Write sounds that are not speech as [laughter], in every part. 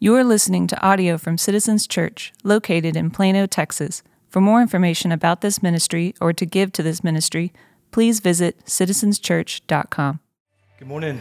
You are listening to audio from Citizens Church, located in Plano, Texas. For more information about this ministry or to give to this ministry, please visit citizenschurch.com. Good morning.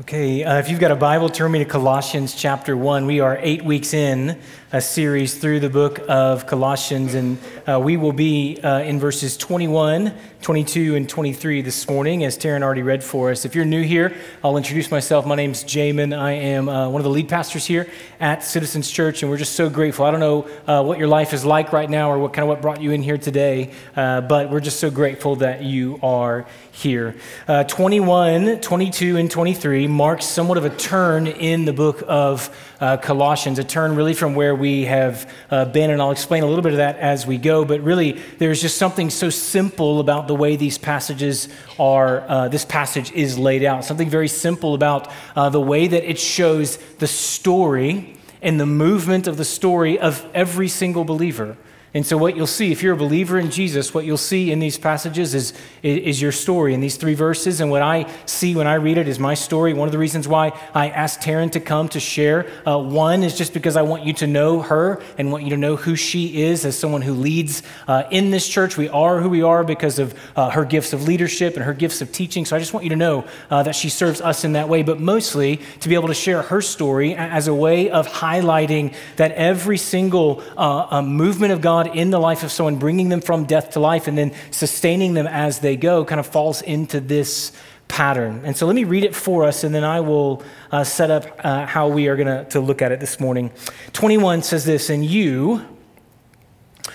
Okay, uh, if you've got a Bible, turn me to Colossians chapter 1. We are eight weeks in a series through the book of Colossians, and uh, we will be uh, in verses 21, 22, and 23 this morning, as Taryn already read for us. If you're new here, I'll introduce myself. My name's Jamin. I am uh, one of the lead pastors here at Citizens Church, and we're just so grateful. I don't know uh, what your life is like right now or what kind of what brought you in here today, uh, but we're just so grateful that you are here. Uh, 21, 22, and 23 marks somewhat of a turn in the book of Colossians, a turn really from where we have uh, been, and I'll explain a little bit of that as we go. But really, there's just something so simple about the way these passages are, uh, this passage is laid out. Something very simple about uh, the way that it shows the story and the movement of the story of every single believer. And so, what you'll see, if you're a believer in Jesus, what you'll see in these passages is, is your story in these three verses. And what I see when I read it is my story. One of the reasons why I asked Taryn to come to share, uh, one is just because I want you to know her and want you to know who she is as someone who leads uh, in this church. We are who we are because of uh, her gifts of leadership and her gifts of teaching. So, I just want you to know uh, that she serves us in that way, but mostly to be able to share her story as a way of highlighting that every single uh, movement of God God in the life of someone, bringing them from death to life and then sustaining them as they go, kind of falls into this pattern. And so let me read it for us, and then I will uh, set up uh, how we are going to look at it this morning. 21 says this And you,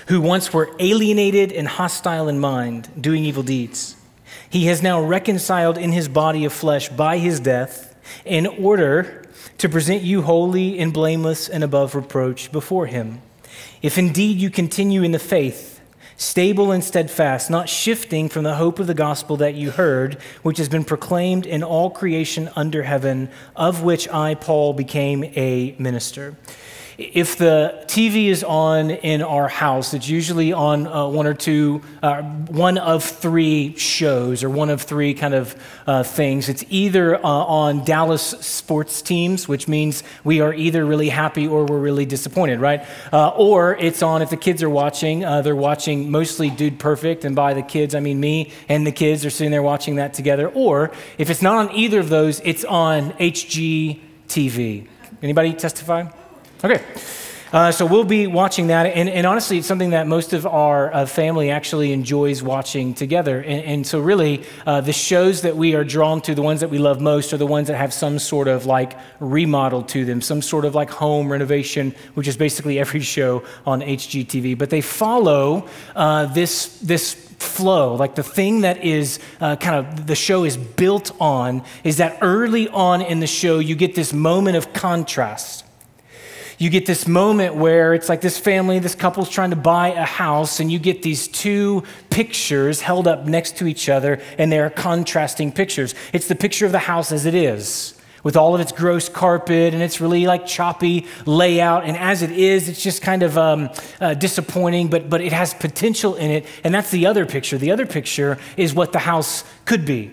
who once were alienated and hostile in mind, doing evil deeds, he has now reconciled in his body of flesh by his death in order to present you holy and blameless and above reproach before him. If indeed you continue in the faith, stable and steadfast, not shifting from the hope of the gospel that you heard, which has been proclaimed in all creation under heaven, of which I, Paul, became a minister. If the TV is on in our house, it's usually on uh, one or two, uh, one of three shows or one of three kind of uh, things. It's either uh, on Dallas sports teams, which means we are either really happy or we're really disappointed, right? Uh, or it's on, if the kids are watching, uh, they're watching mostly Dude Perfect, and by the kids, I mean me and the kids are sitting there watching that together. Or if it's not on either of those, it's on HGTV. Anybody testify? Okay. Uh, so we'll be watching that. And, and, honestly, it's something that most of our uh, family actually enjoys watching together. And, and so, really, uh, the shows that we are drawn to, the ones that we love most, are the ones that have some sort of like remodel to them, some sort of like home renovation, which is basically [laughs] every show on HGTV. But they follow uh, this, this flow. Like the thing that is uh, kind of the show is built on is that early on in the show, you get this moment of contrast you get this moment where it's like this family, this couple's trying to buy a house, and you get these two pictures held up next to each other, and they are contrasting pictures. It's the picture of the house as it is. With all of its gross carpet and its really like choppy layout, and as it is, it's just kind of um, uh, disappointing, but but it has potential in it, and that's the other picture. The other picture is what the house could be.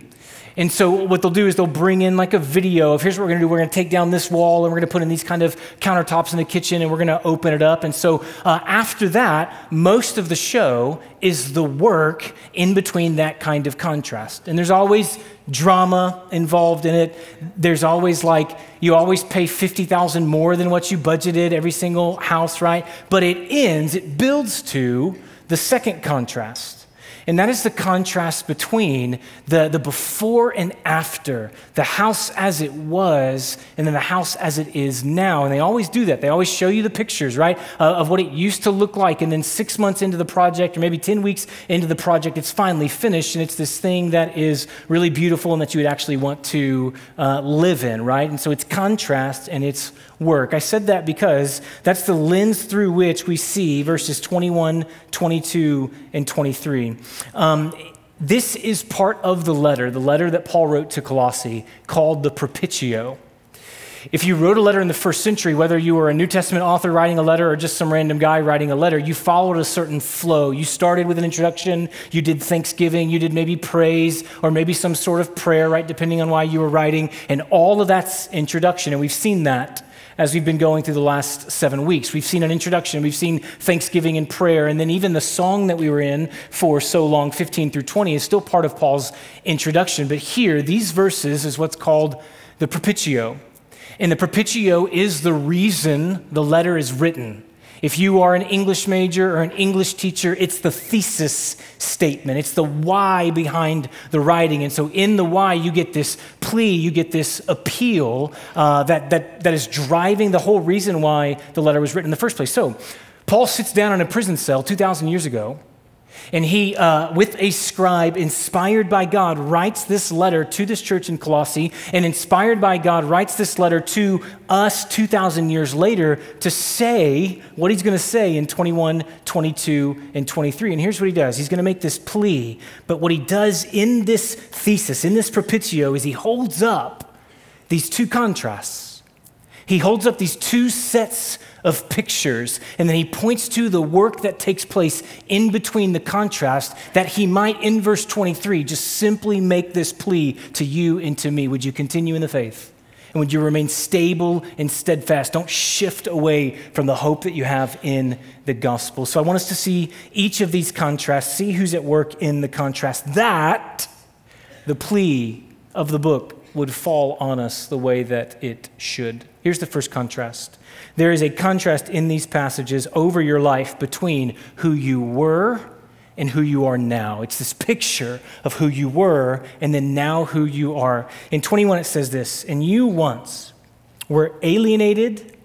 And so what they'll do is they'll bring in like a video of here's what we're going to do. We're going to take down this wall and we're going to put in these kind of countertops in the kitchen and we're going to open it up. And so uh, after that, most of the show is the work in between that kind of contrast. And there's always drama involved in it. There's always like you always pay 50,000 more than what you budgeted every single house, right? But it ends, it builds to the second contrast and that is the contrast between the, the before and after, the house as it was, and then the house as it is now. And they always do that. They always show you the pictures, right, uh, of what it used to look like. And then six months into the project, or maybe 10 weeks into the project, it's finally finished. And it's this thing that is really beautiful and that you would actually want to uh, live in, right? And so it's contrast and it's work. I said that because that's the lens through which we see verses 21, 22, and 23. Um, this is part of the letter, the letter that Paul wrote to Colossae called the Propitio. If you wrote a letter in the first century, whether you were a New Testament author writing a letter or just some random guy writing a letter, you followed a certain flow. You started with an introduction, you did thanksgiving, you did maybe praise, or maybe some sort of prayer, right, depending on why you were writing. And all of that's introduction. And we've seen that as we've been going through the last seven weeks. We've seen an introduction, we've seen thanksgiving and prayer, and then even the song that we were in for so long, 15 through 20, is still part of Paul's introduction. But here, these verses is what's called the propitio. And the propitio is the reason the letter is written. If you are an English major or an English teacher, it's the thesis statement. It's the why behind the writing. And so in the why, you get this plea, you get this appeal uh, that, that, that is driving the whole reason why the letter was written in the first place. So Paul sits down in a prison cell 2,000 years ago and he, uh, with a scribe inspired by God, writes this letter to this church in Colossae, and inspired by God, writes this letter to us 2,000 years later to say what he's going to say in 21, 22, and 23. And here's what he does he's going to make this plea, but what he does in this thesis, in this propitio, is he holds up these two contrasts. He holds up these two sets of pictures. And then he points to the work that takes place in between the contrast that he might, in verse 23, just simply make this plea to you and to me. Would you continue in the faith? And would you remain stable and steadfast? Don't shift away from the hope that you have in the gospel. So I want us to see each of these contrasts, see who's at work in the contrast, that the plea of the book would fall on us the way that it should. Here's the first contrast there is a contrast in these passages over your life between who you were and who you are now. It's this picture of who you were and then now who you are. In 21, it says this And you once were alienated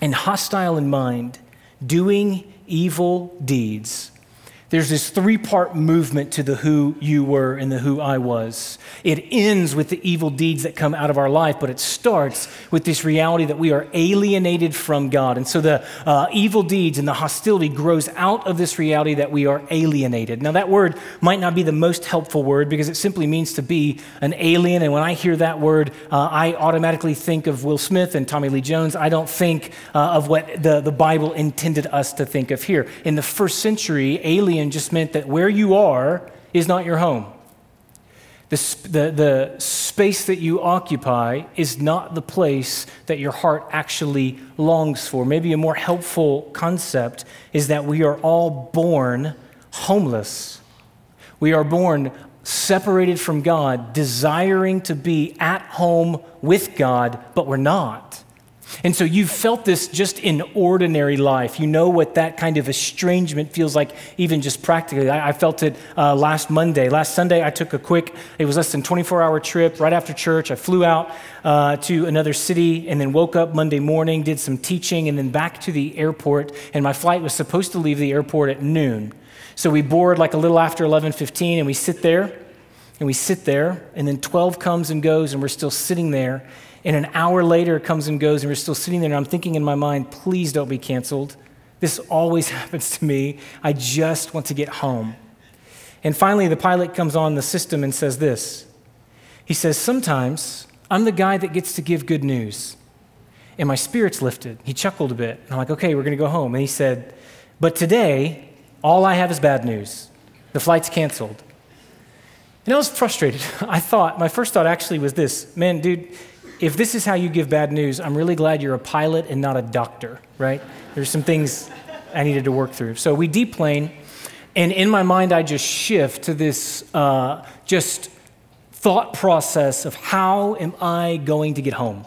and hostile in mind, doing evil deeds there's this three part movement to the who you were and the who I was. It ends with the evil deeds that come out of our life, but it starts with this reality that we are alienated from God. And so the uh, evil deeds and the hostility grows out of this reality that we are alienated. Now, that word might not be the most helpful word because it simply means to be an alien. And when I hear that word, uh, I automatically think of Will Smith and Tommy Lee Jones. I don't think uh, of what the, the Bible intended us to think of here. In the first century, alien alien just meant that where you are is not your home. The, the, the space that you occupy is not the place that your heart actually longs for. Maybe a more helpful concept is that we are all born homeless. We are born separated from God, desiring to be at home with God, but we're not. And so you've felt this just in ordinary life. You know what that kind of estrangement feels like, even just practically. I, I felt it uh, last Monday. Last Sunday, I took a quick, it was less than 24 hour trip right after church. I flew out uh, to another city and then woke up Monday morning, did some teaching, and then back to the airport. And my flight was supposed to leave the airport at noon. So we board like a little after 11:15 and we sit there and we sit there and then 12 comes and goes and we're still sitting there and an hour later comes and goes, and we're still sitting there, and I'm thinking in my mind, please don't be canceled. This always [laughs] happens to me. I just want to get home. And finally, the pilot comes on the system and says this He says, Sometimes I'm the guy that gets to give good news. And my spirit's lifted. He chuckled a bit. And I'm like, okay, we're going to go home. And he said, But today, all I have is bad news. The flight's canceled. And I was frustrated. [laughs] I thought, my first thought actually was this man, dude, if this is how you give bad news, I'm really glad you're a pilot and not a doctor, right? There's some things I needed to work through. So we deplane, and in my mind, I just shift to this uh, just thought process of how am I going to get home?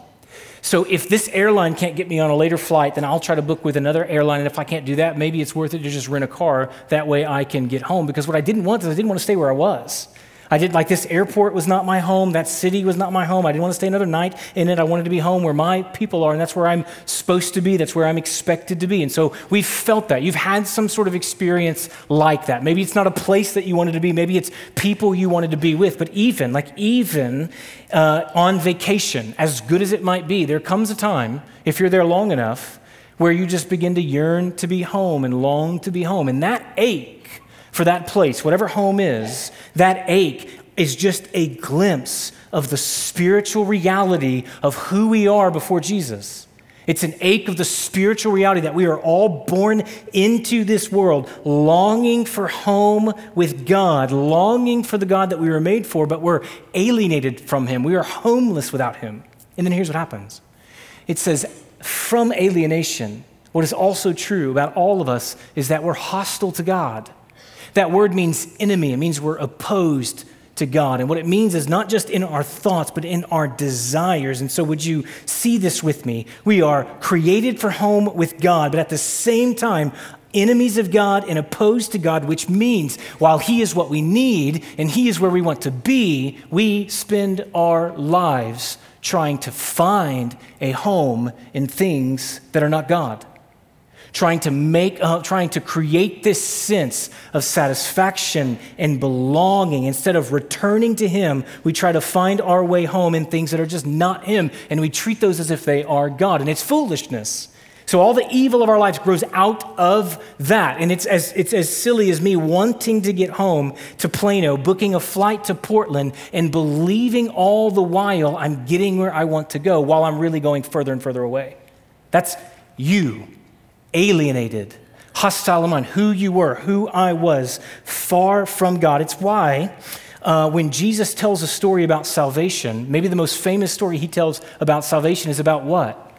So if this airline can't get me on a later flight, then I'll try to book with another airline. And if I can't do that, maybe it's worth it to just rent a car. That way I can get home. Because what I didn't want is I didn't want to stay where I was. I did like this airport was not my home. That city was not my home. I didn't want to stay another night in it. I wanted to be home where my people are, and that's where I'm supposed to be. That's where I'm expected to be. And so we've felt that. You've had some sort of experience like that. Maybe it's not a place that you wanted to be. Maybe it's people you wanted to be with. But even, like, even uh, on vacation, as good as it might be, there comes a time, if you're there long enough, where you just begin to yearn to be home and long to be home. And that ache for that place, whatever home is, that ache is just a glimpse of the spiritual reality of who we are before Jesus. It's an ache of the spiritual reality that we are all born into this world longing for home with God, longing for the God that we were made for, but we're alienated from Him. We are homeless without Him. And then here's what happens it says, from alienation, what is also true about all of us is that we're hostile to God. That word means enemy, it means we're opposed to God. And what it means is not just in our thoughts, but in our desires. And so, would you see this with me? We are created for home with God, but at the same time, enemies of God and opposed to God, which means while He is what we need and He is where we want to be, we spend our lives trying to find a home in things that are not God trying to make, uh, trying to create this sense of satisfaction and belonging. Instead of returning to Him, we try to find our way home in things that are just not Him, and we treat those as if they are God. And it's foolishness. So all the evil of our lives grows out of that. And it's as, it's as silly as me wanting to get home to Plano, booking a flight to Portland, and believing all the while I'm getting where I want to go while I'm really going further and further away. That's you alienated, hostile mind, who you were, who I was, far from God. It's why uh, when Jesus tells a story about salvation, maybe the most famous story he tells about salvation is about what?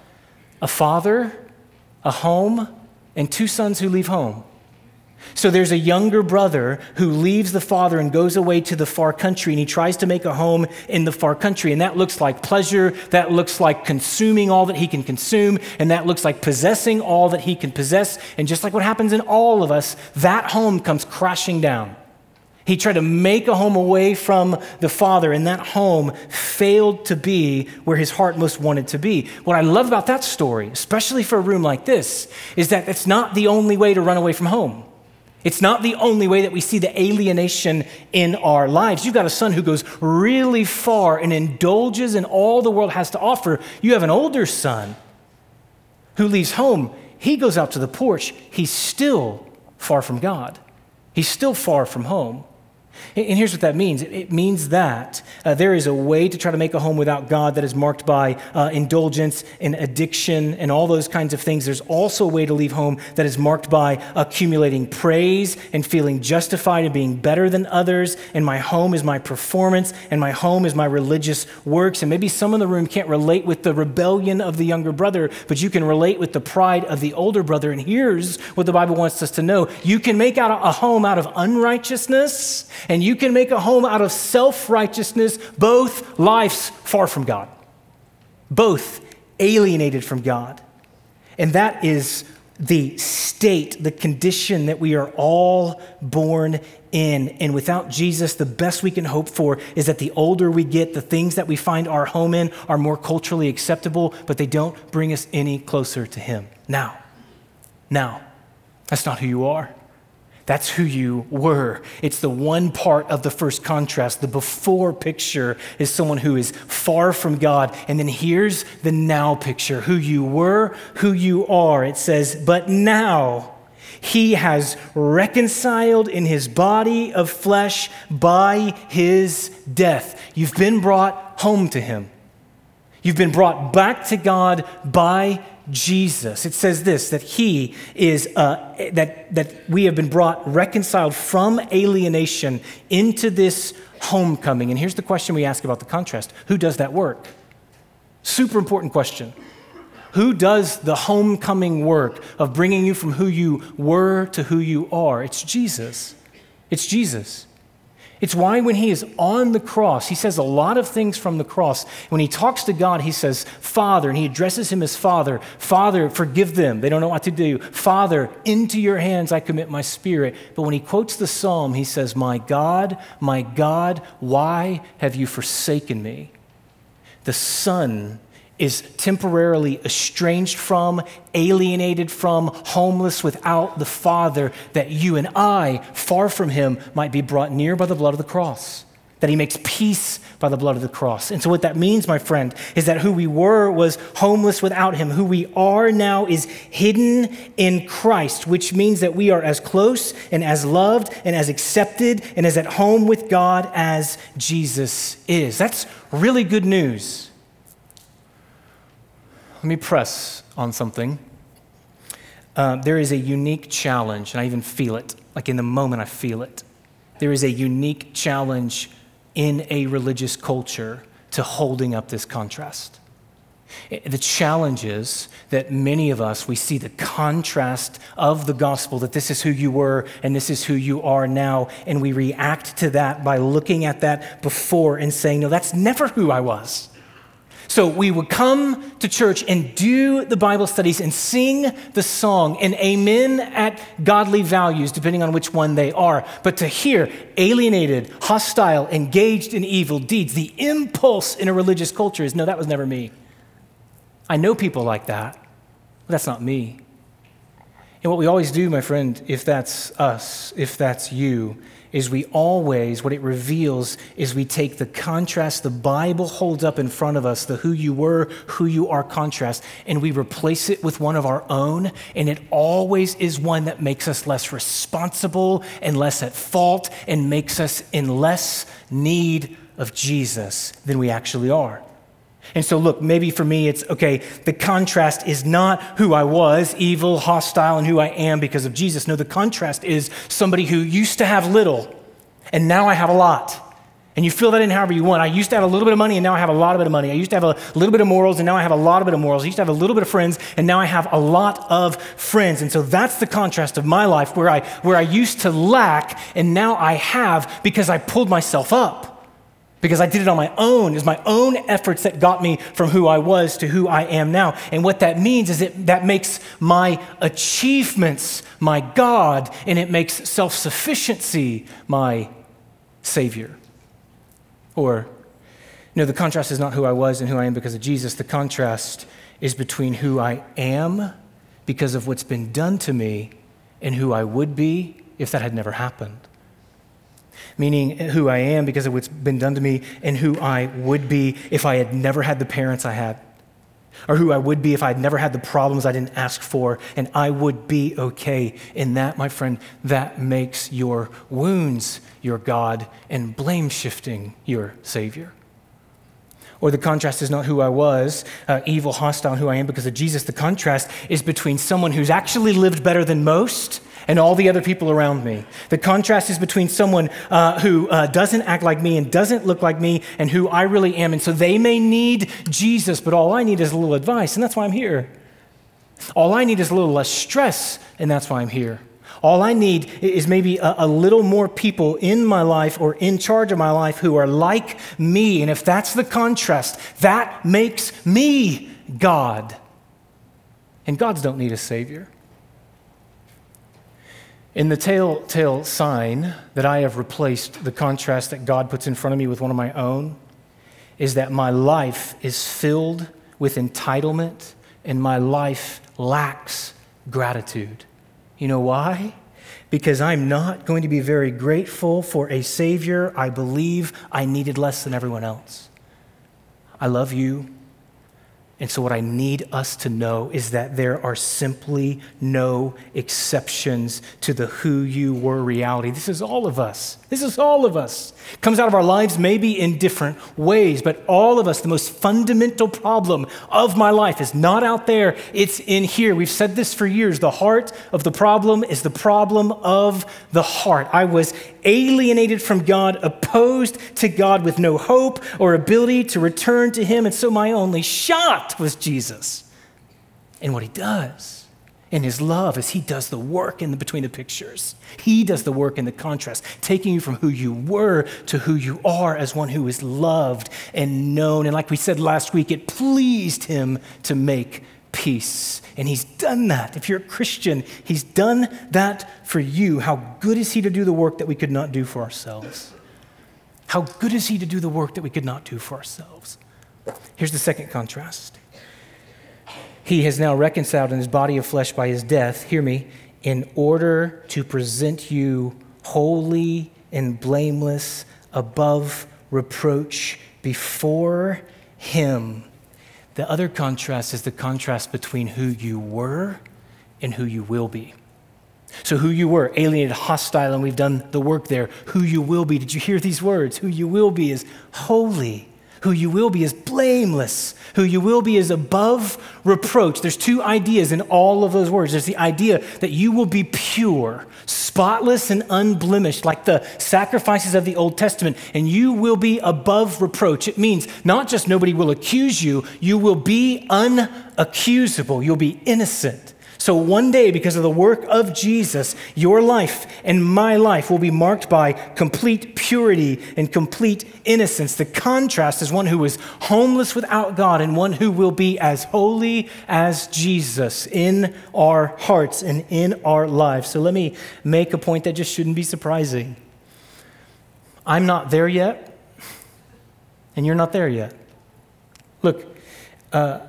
A father, a home, and two sons who leave home. So there's a younger brother who leaves the father and goes away to the far country, and he tries to make a home in the far country. And that looks like pleasure, that looks like consuming all that he can consume, and that looks like possessing all that he can possess. And just like what happens in all of us, that home comes crashing down. He tried to make a home away from the Father, and that home failed to be where his heart most wanted to be. What I love about that story, especially for a room like this, is that it's not the only way to run away from home. It's not the only way that we see the alienation in our lives. You've got a son who goes really far and indulges in all the world has to offer. You have an older son who leaves home. He goes out to the porch. He's still far from God, he's still far from home. And here's what that means it means that uh, there is a way to try to make a home without God that is marked by uh, indulgence and addiction and all those kinds of things. There's also a way to leave home that is marked by accumulating praise and feeling justified and being better than others. And my home is my performance, and my home is my religious works. And maybe some in the room can't relate with the rebellion of the younger brother, but you can relate with the pride of the older brother. And here's what the Bible wants us to know you can make out a home out of unrighteousness and you can make a home out of self righteousness, both lives far from God, both alienated from God. And that is the state, the condition that we are all born in. And without Jesus, the best we can hope for is that the older we get, the things that we find our home in are more culturally acceptable, but they don't bring us any closer to Him. Now, now, that's not who you are. That's who you were. It's the one part of the first contrast. The before picture is someone who is far from God. And then here's the now picture who you were, who you are. It says, But now he has reconciled in his body of flesh by his death. You've been brought home to him. You've been brought back to God by Jesus. It says this that he is, uh, that, that we have been brought reconciled from alienation into this homecoming. And here's the question we ask about the contrast who does that work? Super important question. Who does the homecoming work of bringing you from who you were to who you are? It's Jesus. It's Jesus. It's why when he is on the cross, he says a lot of things from the cross. When he talks to God, he says, Father, and he addresses him as Father. Father, forgive them. They don't know what to do. Father, into your hands I commit my spirit. But when he quotes the psalm, he says, My God, my God, why have you forsaken me? The Son is temporarily estranged from, alienated from, homeless without the Father, that you and I, far from Him, might be brought near by the blood of the cross that he makes peace by the blood of the cross. And so, what that means, my friend, is that who we were was homeless without him. Who we are now is hidden in Christ, which means that we are as close and as loved and as accepted and as at home with God as Jesus is. That's really good news. Let me press on something. Uh, there is a unique challenge, and I even feel it. Like in the moment, I feel it. There is a unique challenge in a religious culture to holding up this contrast. The challenge is that many of us, we see the contrast of the gospel, that this is who you were and this is who you are now, and we react to that by looking at that before and saying, no, that's never who I was. So we would come to church and do the Bible studies and sing the song and amen at godly values, depending on which one they are. But to hear alienated, hostile, engaged in evil deeds, the impulse in a religious culture is no, that was never me. I know people like that, but that's not me. And what we always do, my friend, if that's us, if that's you, is we always, what it reveals is we take the contrast the Bible holds up in front of us, the who you were, who you are contrast, and we replace it with one of our own. And it always is one that makes us less responsible and less at fault and makes us in less need of Jesus than we actually are. And so, look, maybe for me, it's okay, the contrast is not who I was, evil, hostile, and who I am because of Jesus. No, the contrast is somebody who used to have little, and now I have a lot. And you fill that in however you want. I used to have a little bit of money, and now I have a lot of bit of money. I used to have a little bit of morals, and now I have a lot of bit of morals. I used to have a little bit of friends, and now I have a lot of friends. And so that's the contrast of my life where I, where I used to lack, and now I have because I pulled myself up because I did it on my own. It was my own efforts that got me from who I was to who I am now. And what that means is that that makes my achievements my God, and it makes self sufficiency my Savior. Or, no, the contrast is not who I was and who I am because of Jesus. The contrast is between who I am because of what's been done to me and who I would be if that had never happened meaning who I am because of what's been done to me, and who I would be if I had never had the parents I had, or who I would be if I had never had the problems I didn't ask for, and I would be okay. In that, my friend, that makes your wounds your God and blame shifting your Savior. Or the contrast is not who I was, uh, evil, hostile, who I am because of Jesus. The contrast is between someone who's actually lived better than most and all the other people around me. The contrast is between someone uh, who uh, doesn't act like me and doesn't look like me and who I really am. And so they may need Jesus, but all I need is a little advice, and that's why I'm here. All I need is a little less stress, and that's why I'm here. All I need is maybe a, a, little more people in my life or in charge of my life who are like me. And if that's the contrast, that makes me God. And gods don't need a Savior. In the telltale sign that I have replaced the contrast that God puts in front of me with one of my own is that my life is filled with entitlement and my life lacks gratitude. You know why? Because I'm not going to be very grateful for a Savior I believe I needed less than everyone else. I love you. And so, what I need us to know is that there are simply no exceptions to the who you were reality. This is all of us. This is all of us. Comes out of our lives maybe in different ways, but all of us, the most fundamental problem of my life is not out there, it's in here. We've said this for years. The heart of the problem is the problem of the heart. I was alienated from God, opposed to God, with no hope or ability to return to Him, and so my only shot was Jesus and what He does in his love as he does the work in the, between the pictures. He does the work in the contrast, taking you from who you were to who you are as one who is loved and known. And like we said last week, it pleased him to make peace. And he's done that. If you're a Christian, he's done that for you. How good is he to do the work that we could not do for ourselves? How good is he to do the work that we could not do for ourselves? Here's the second contrast he has now reconciled in his body of flesh by his death, hear me, in order to present you holy and blameless above reproach before him. The other contrast is the contrast between who you were and who you will be. So, who you were, alienated, hostile, and we've done the work there. Who you will be. Did you hear these words? Who you will be is holy who you will be is blameless. Who you will be is above reproach. There's two ideas in all of those words. There's the idea that you will be pure, spotless, and unblemished, like the sacrifices of the Old Testament, and you will be above reproach. It means not just nobody will accuse you, you will be unaccusable. You'll be innocent. So one day, because of the work of Jesus, your life and my life will be marked by complete purity and complete innocence. The contrast is one who is homeless without God and one who will be as holy as Jesus in our hearts and in our lives. So let me make a point that just shouldn't be surprising. I'm not there yet, and you're not there yet. Look, uh,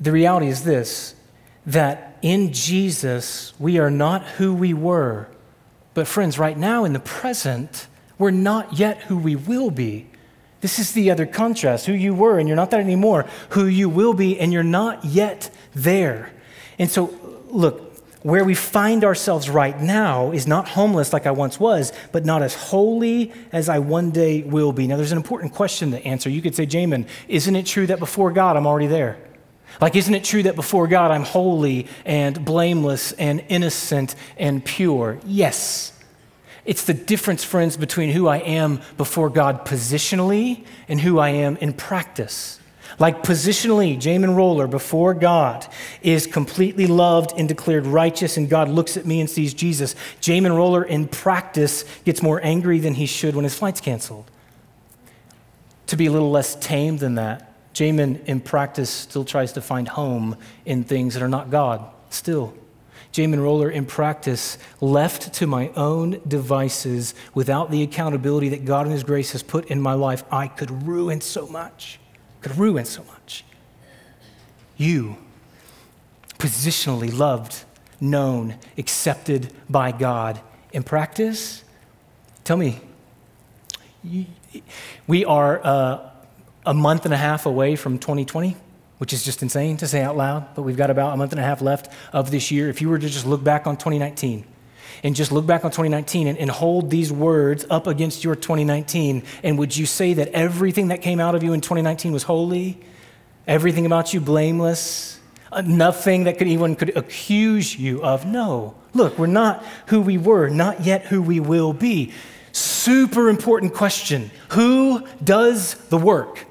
the reality is this that in Jesus, we are not who we were. But, friends, right now in the present, we're not yet who we will be. This is the other contrast who you were and you're not that anymore, who you will be and you're not yet there. And so, look, where we find ourselves right now is not homeless like I once was, but not as holy as I one day will be. Now, there's an important question to answer. You could say, Jamin, isn't it true that before God I'm already there? Like, isn't it true that before God I'm holy and blameless and innocent and pure? Yes. It's the difference, friends, between who I am before God positionally and who I am in practice. Like positionally, Jamin Roller before God is completely loved and declared righteous, and God looks at me and sees Jesus. Jamin Roller in practice gets more angry than he should when his flight's canceled. To be a little less tame than that, Jamin, in practice, still tries to find home in things that are not God, still. Jamin Roller, in practice, left to my own devices without the accountability that God and His grace has put in my life, I could ruin so much. Could ruin so much. You, positionally loved, known, accepted by God. In practice, tell me, we are. Uh, a month and a half away from 2020, which is just insane to say out loud, but we've got about a month and a half left of this year. If you were to just look back on 2019 and just look back on 2019 and, and hold these words up against your 2019, and would you say that everything that came out of you in 2019 was holy? Everything about you blameless? Uh, nothing that could anyone could accuse you of? No. Look, we're not who we were, not yet who we will be. Super important question. Who does the work?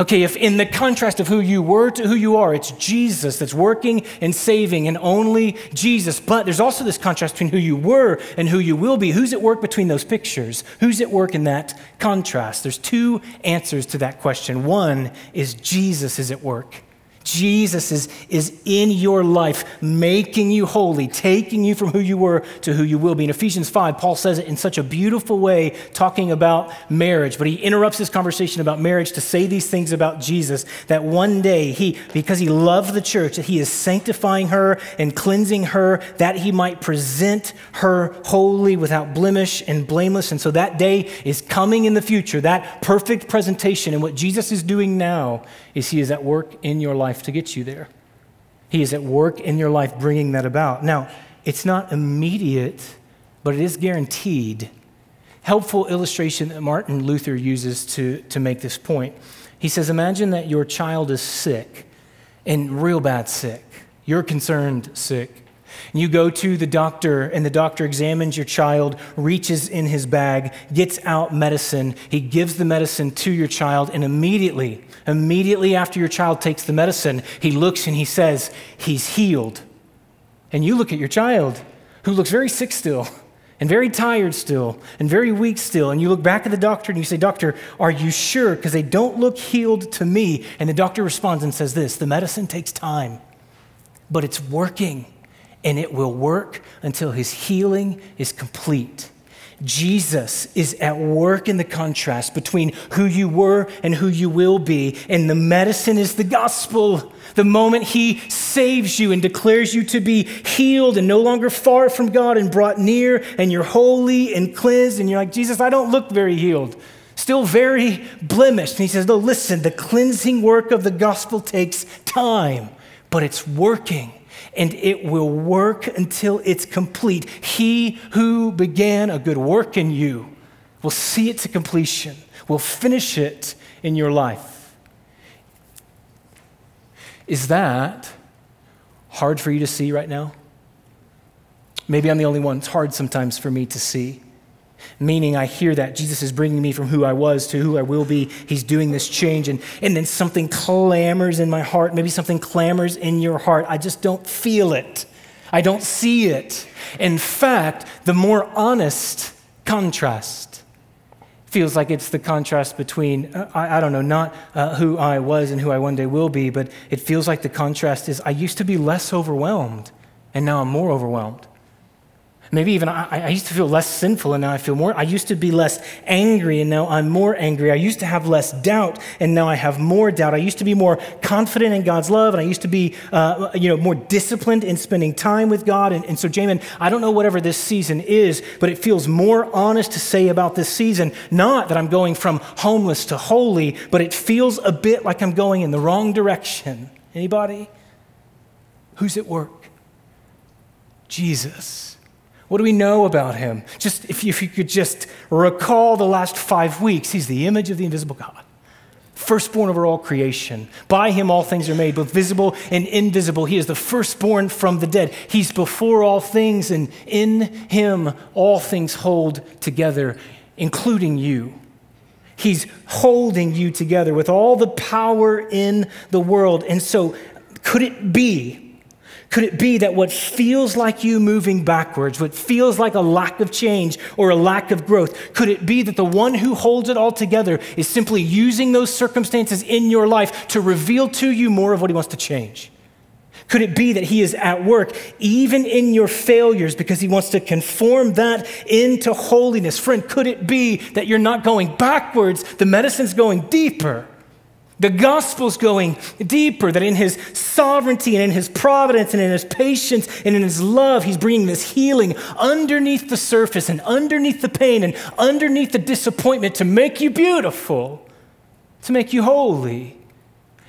Okay, if in the contrast of who you were to who you are, it's Jesus that's working and saving and only Jesus. But there's also this contrast between who you were and who you will be. Who's at work between those pictures? Who's at work in that contrast? There's two answers to that question. One is Jesus is at work. Jesus is, is in your life, making you holy, taking you from who you were to who you will be. In Ephesians 5, Paul says it in such a beautiful way, talking about marriage, but he interrupts this conversation about marriage to say these things about Jesus that one day he, because he loved the church, that he is sanctifying her and cleansing her, that he might present her holy without blemish and blameless. And so that day is coming in the future, that perfect presentation. And what Jesus is doing now is he is at work in your life to get you there. He is at work in your life bringing that about. Now, it's not immediate, but it is guaranteed. Helpful illustration that Martin Luther uses to, to make this point. He says, Imagine that your child is sick and real bad sick. You're concerned sick. You go to the doctor, and the doctor examines your child, reaches in his bag, gets out medicine. He gives the medicine to your child, and immediately, immediately after your child takes the medicine, he looks and he says, He's healed. And you look at your child, who looks very sick still, and very tired still, and very weak still, and you look back at the doctor and you say, Doctor, are you sure? Because they don't look healed to me. And the doctor responds and says this The medicine takes time, but it's working and it will work until his healing is complete. Jesus is at work in the contrast between who you were and who you will be. And the medicine is the gospel. The moment he saves you and declares you to be healed and no longer far from God and brought near, and you're holy and cleansed, and you're like, Jesus, I don't look very healed. still very blemished. And he says, No, listen, the cleansing work of the gospel takes time, but it's working and it will work until it's complete. He who began a good work in you will see it to completion, will finish it in your life. Is that hard for you to see right now? Maybe I'm the only one. It's hard sometimes for me to see. Meaning, I hear that Jesus is bringing me from who I was to who I will be. He's doing this change. And, and then something clamors in my heart. Maybe something clamors in your heart. I just don't feel it. I don't see it. In fact, the more honest contrast feels like it's the contrast between, uh, I, I, don't know, not uh, who I was and who I one day will be, but it feels like the contrast is I used to be less overwhelmed, and now I'm more overwhelmed. Maybe even I, I, used to feel less sinful and now I feel more. I used to be less angry and now I'm more angry. I used to have less doubt and now I have more doubt. I used to be more confident in God's love and I used to be, uh, you know, more disciplined in spending time with God. And, and so, Jamin, I don't know whatever this season is, but it feels more honest to say about this season. Not that I'm going from homeless to holy, but it feels a bit like I'm going in the wrong direction. Anybody? Who's at work? Jesus. What do we know about him? Just if you, if you could just recall the last five weeks, he's the image of the invisible God. Firstborn over all creation. By him all things are made, both visible and invisible. He is the firstborn from the dead. He's before all things, and in him all things hold together, including you. He's holding you together with all the power in the world. And so, could it be could it be that what feels like you moving backwards, what feels like a lack of change or a lack of growth, could it be that the one who holds it all together is simply using those circumstances in your life to reveal to you more of what he wants to change? Could it be that he is at work even in your failures because he wants to conform that into holiness? Friend, could it be that you're not going backwards, the medicine's going deeper? The gospel's going deeper, that in his sovereignty and in his providence and in his patience and in his love, he's bringing this healing underneath the surface and underneath the pain and underneath the disappointment to make you beautiful, to make you holy.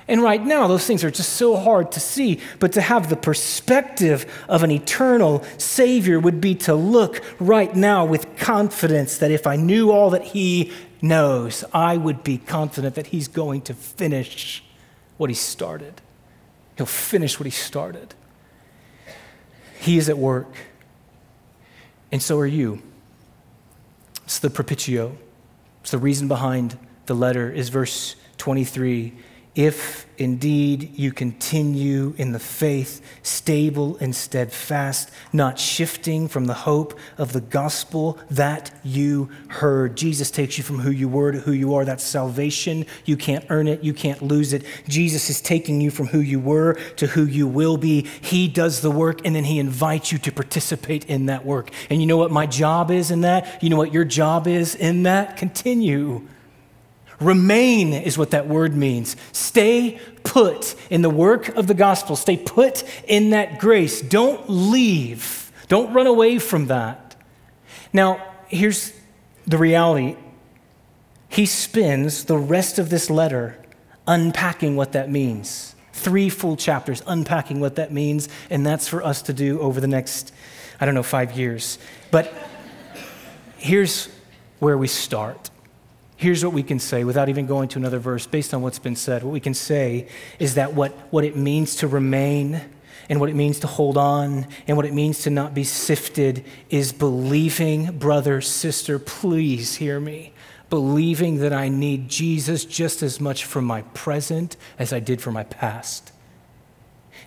And right now, those things are just so hard to see, but to have the perspective of an eternal Savior would be to look right now with confidence that if I knew all that He knows, I would be confident that He's going to finish what He started. He'll finish what He started. He is at work, and so are you. It's the propitio. It's the reason behind the letter, is verse 23 if indeed you continue in the faith, stable and steadfast, not shifting from the hope of the gospel that you heard. Jesus takes you from who you were to who you are. That's salvation. You can't earn it, you can't lose it. Jesus is taking you from who you were to who you will be. He does the work and then he invites you to participate in that work. And you know what my job is in that? You know what your job is in that? Continue Remain is what that word means. Stay put in the work of the gospel. Stay put in that grace. Don't leave. Don't run away from that. Now, here's the reality he spends the rest of this letter unpacking what that means. Three full chapters unpacking what that means, and that's for us to do over the next, I don't know, five years. But here's where we start. Here's what we can say without even going to another verse based on what's been said. What we can say is that what, what it means to remain and what it means to hold on and what it means to not be sifted is believing, brother, sister, please hear me. Believing that I need Jesus just as much for my present as I did for my past.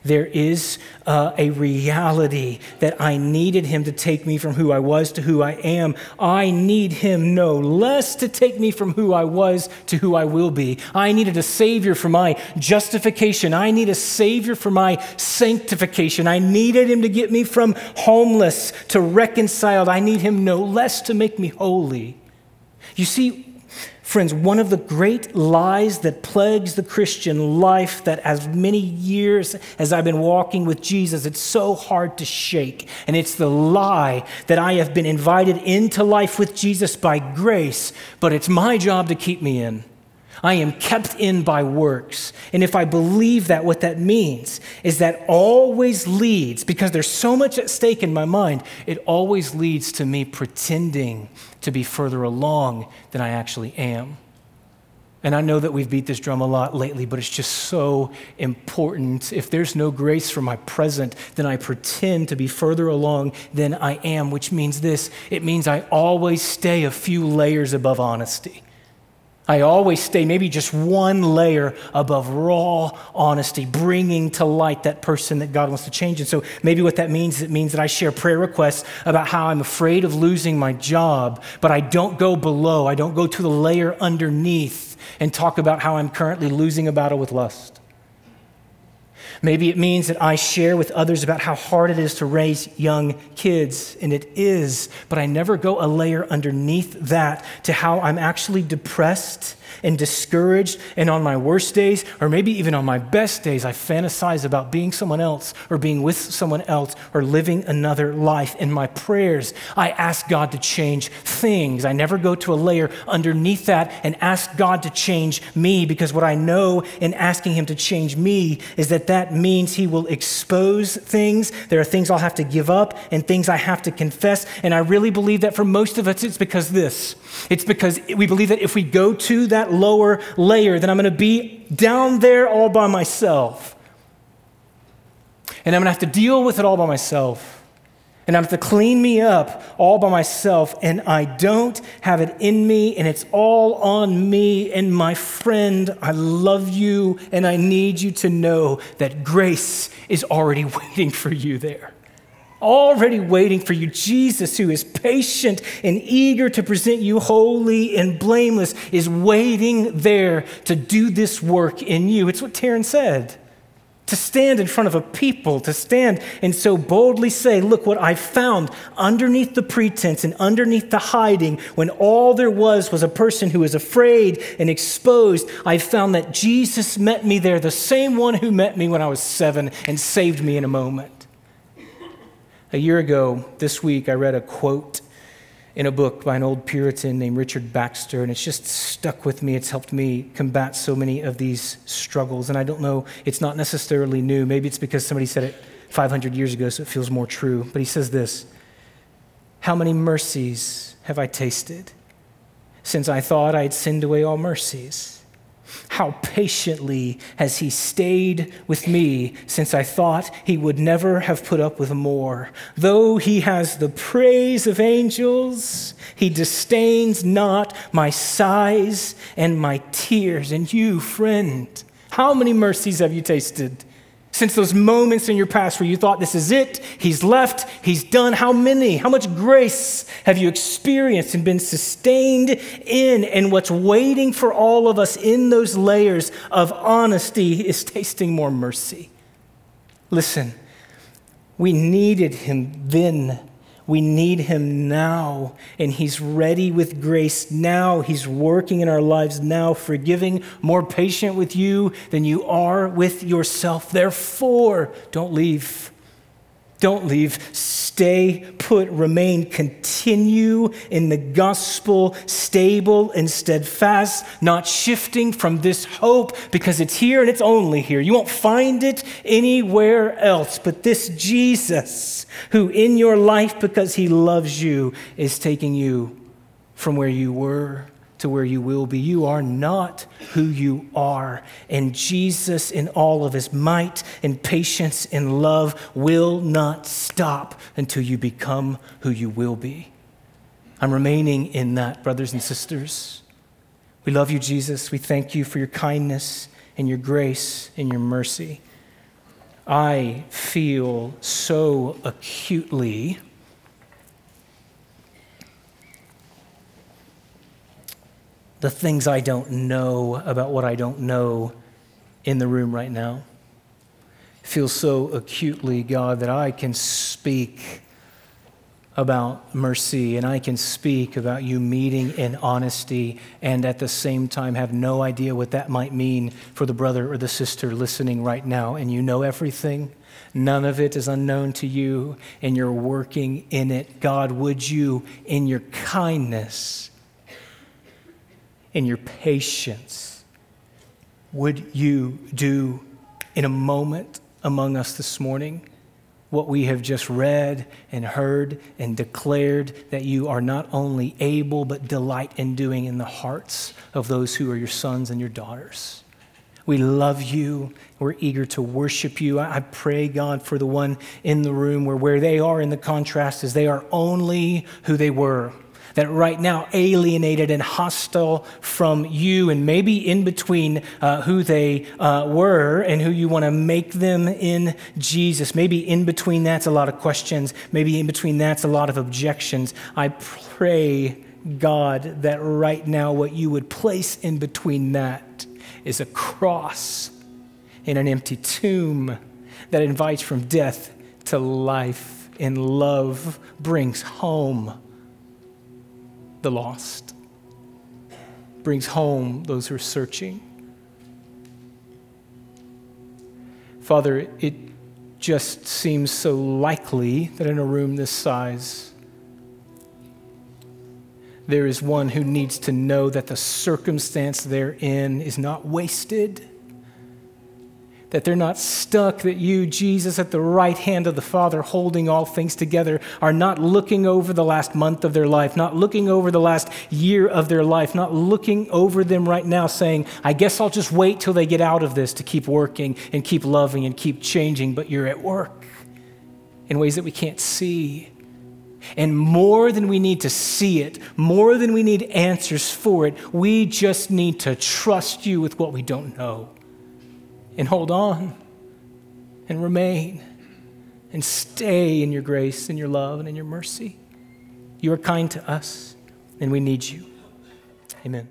There is uh, a reality that I needed him to take me from who I was to who I am. I need him no less to take me from who I was to who I will be. I needed a Savior for my justification. I need a Savior for my sanctification. I needed him to get me from homeless to reconciled. I need him no less to make me holy. You see, Friends, one of the great lies that plagues the Christian life, that as many years as I've been walking with Jesus, it's so hard to shake. And it's the lie that I have been invited into life with Jesus by grace, but it's my job to keep me in. I am kept in by works. And if I believe that, what that means is that always leads, because there's so much at stake in my mind, it always leads to me pretending to be further along than I actually am. And I know that we've beat this drum a lot lately, but it's just so important. If there's no grace for my present, then I pretend to be further along than I am, which means this it means I always stay a few layers above honesty. I always stay maybe just one layer above raw honesty, bringing to light that person that God wants to change. And so maybe what that means, is it means that I share prayer requests about how I'm afraid of losing my job, but I don't go below, I don't go to the layer underneath and talk about how I'm currently losing a battle with lust. Maybe it means that I share with others about how hard it is to raise young kids, and it is, but I never go a layer underneath that to how I'm actually depressed and discouraged. And on my worst days, or maybe even on my best days, I fantasize about being someone else or being with someone else or living another life. In my prayers, I ask God to change things. I never go to a layer underneath that and ask God to change me because what I know in asking Him to change me is that that means He will expose things. There are things I'll have to give up and things I have to confess. And I really believe that for most of us, it's because this. It's because we believe that if we go to that lower layer, then I'm going to be down there all by myself. And I'm going to have to deal with it all by myself. And I'm have to clean me up all by myself. And I don't have it in me, and it's all on me. And my friend, I love you, and I need you to know that grace is already [laughs] waiting for you there already waiting for you. Jesus, who is patient and eager to present you holy and blameless, is waiting there to do this work in you. It's what Taryn said. To stand in front of a people, to stand and so boldly say, Look what I found underneath the pretense and underneath the hiding, when all there was was a person who was afraid and exposed. I found that Jesus met me there, the same one who met me when I was seven and saved me in a moment. A year ago, this week, I read a quote in a book by an old Puritan named Richard Baxter, and it's just stuck with me. It's helped me combat so many of these struggles. And I don't know, it's not necessarily new. Maybe it's because somebody said it 500 years ago, so it feels more true. But he says this How many mercies have I tasted since I thought I'd sinned away all mercies? How patiently has he stayed with me since I thought he would never have put up with more. Though he has the praise of angels, he disdains not my sighs and my tears. And you, friend, how many mercies have you tasted? Since those moments in your past where you thought, this is it, he's left, he's done, how many? How much grace have you experienced and been sustained in? And what's waiting for all of us in those layers of honesty is tasting more mercy. Listen, we needed him then we need him now, and he's ready with grace now. He's working in our lives now, forgiving, more patient with you than you are with yourself. Therefore, don't leave. Don't leave. Stay put, remain, continue in the gospel, stable and steadfast, not shifting from this hope because it's here and it's only here. You won't find it anywhere else. But this Jesus, who in your life, because he loves you, is taking you from where you were to where you will be. You are not who you are. And Jesus, in all of his might and patience and love, will not stop until you become who you will be. I'm remaining in that, brothers and sisters. We love you, Jesus. We thank you for your kindness and your grace and your mercy. I feel so acutely the things I don't know about what I don't know in the room right now. I feel so acutely, God, that I can speak about mercy, and I can speak about you meeting in honesty, and at the same time have no idea what that might mean for the brother or the sister listening right now, and you know everything. None of it is unknown to you, and you're working in it. God, would you, in your kindness, in your patience, would you do in a moment among us this morning? what we have just read and heard and declared that you are not only able but delight in doing in the hearts of those who are your sons and your daughters. We love you. We're eager to worship you. I pray, God, for the one in the room where where they are in the contrast is they are only who they were that right now alienated and hostile from you, and maybe in between uh, who they uh, were and who you want to make them in Jesus. Maybe in between that's a lot of questions. Maybe in between that's a lot of objections. I pray, God, that right now what you would place in between that is a cross in an empty tomb that invites from death to life and love brings home the lost, brings home those who are searching. Father, it just seems so likely that in a room this size, there is one who needs to know that the circumstance they're in is not wasted that they're not stuck, that you, Jesus, at the right hand of the Father, holding all things together, are not looking over the last month of their life, not looking over the last year of their life, not looking over them right now, saying, I guess I'll just wait till they get out of this to keep working and keep loving and keep changing, but you're at work in ways that we can't see. And more than we need to see it, more than we need answers for it, we just need to trust you with what we don't know and hold on and remain and stay in your grace and your love and in your mercy. You are kind to us, and we need you. Amen.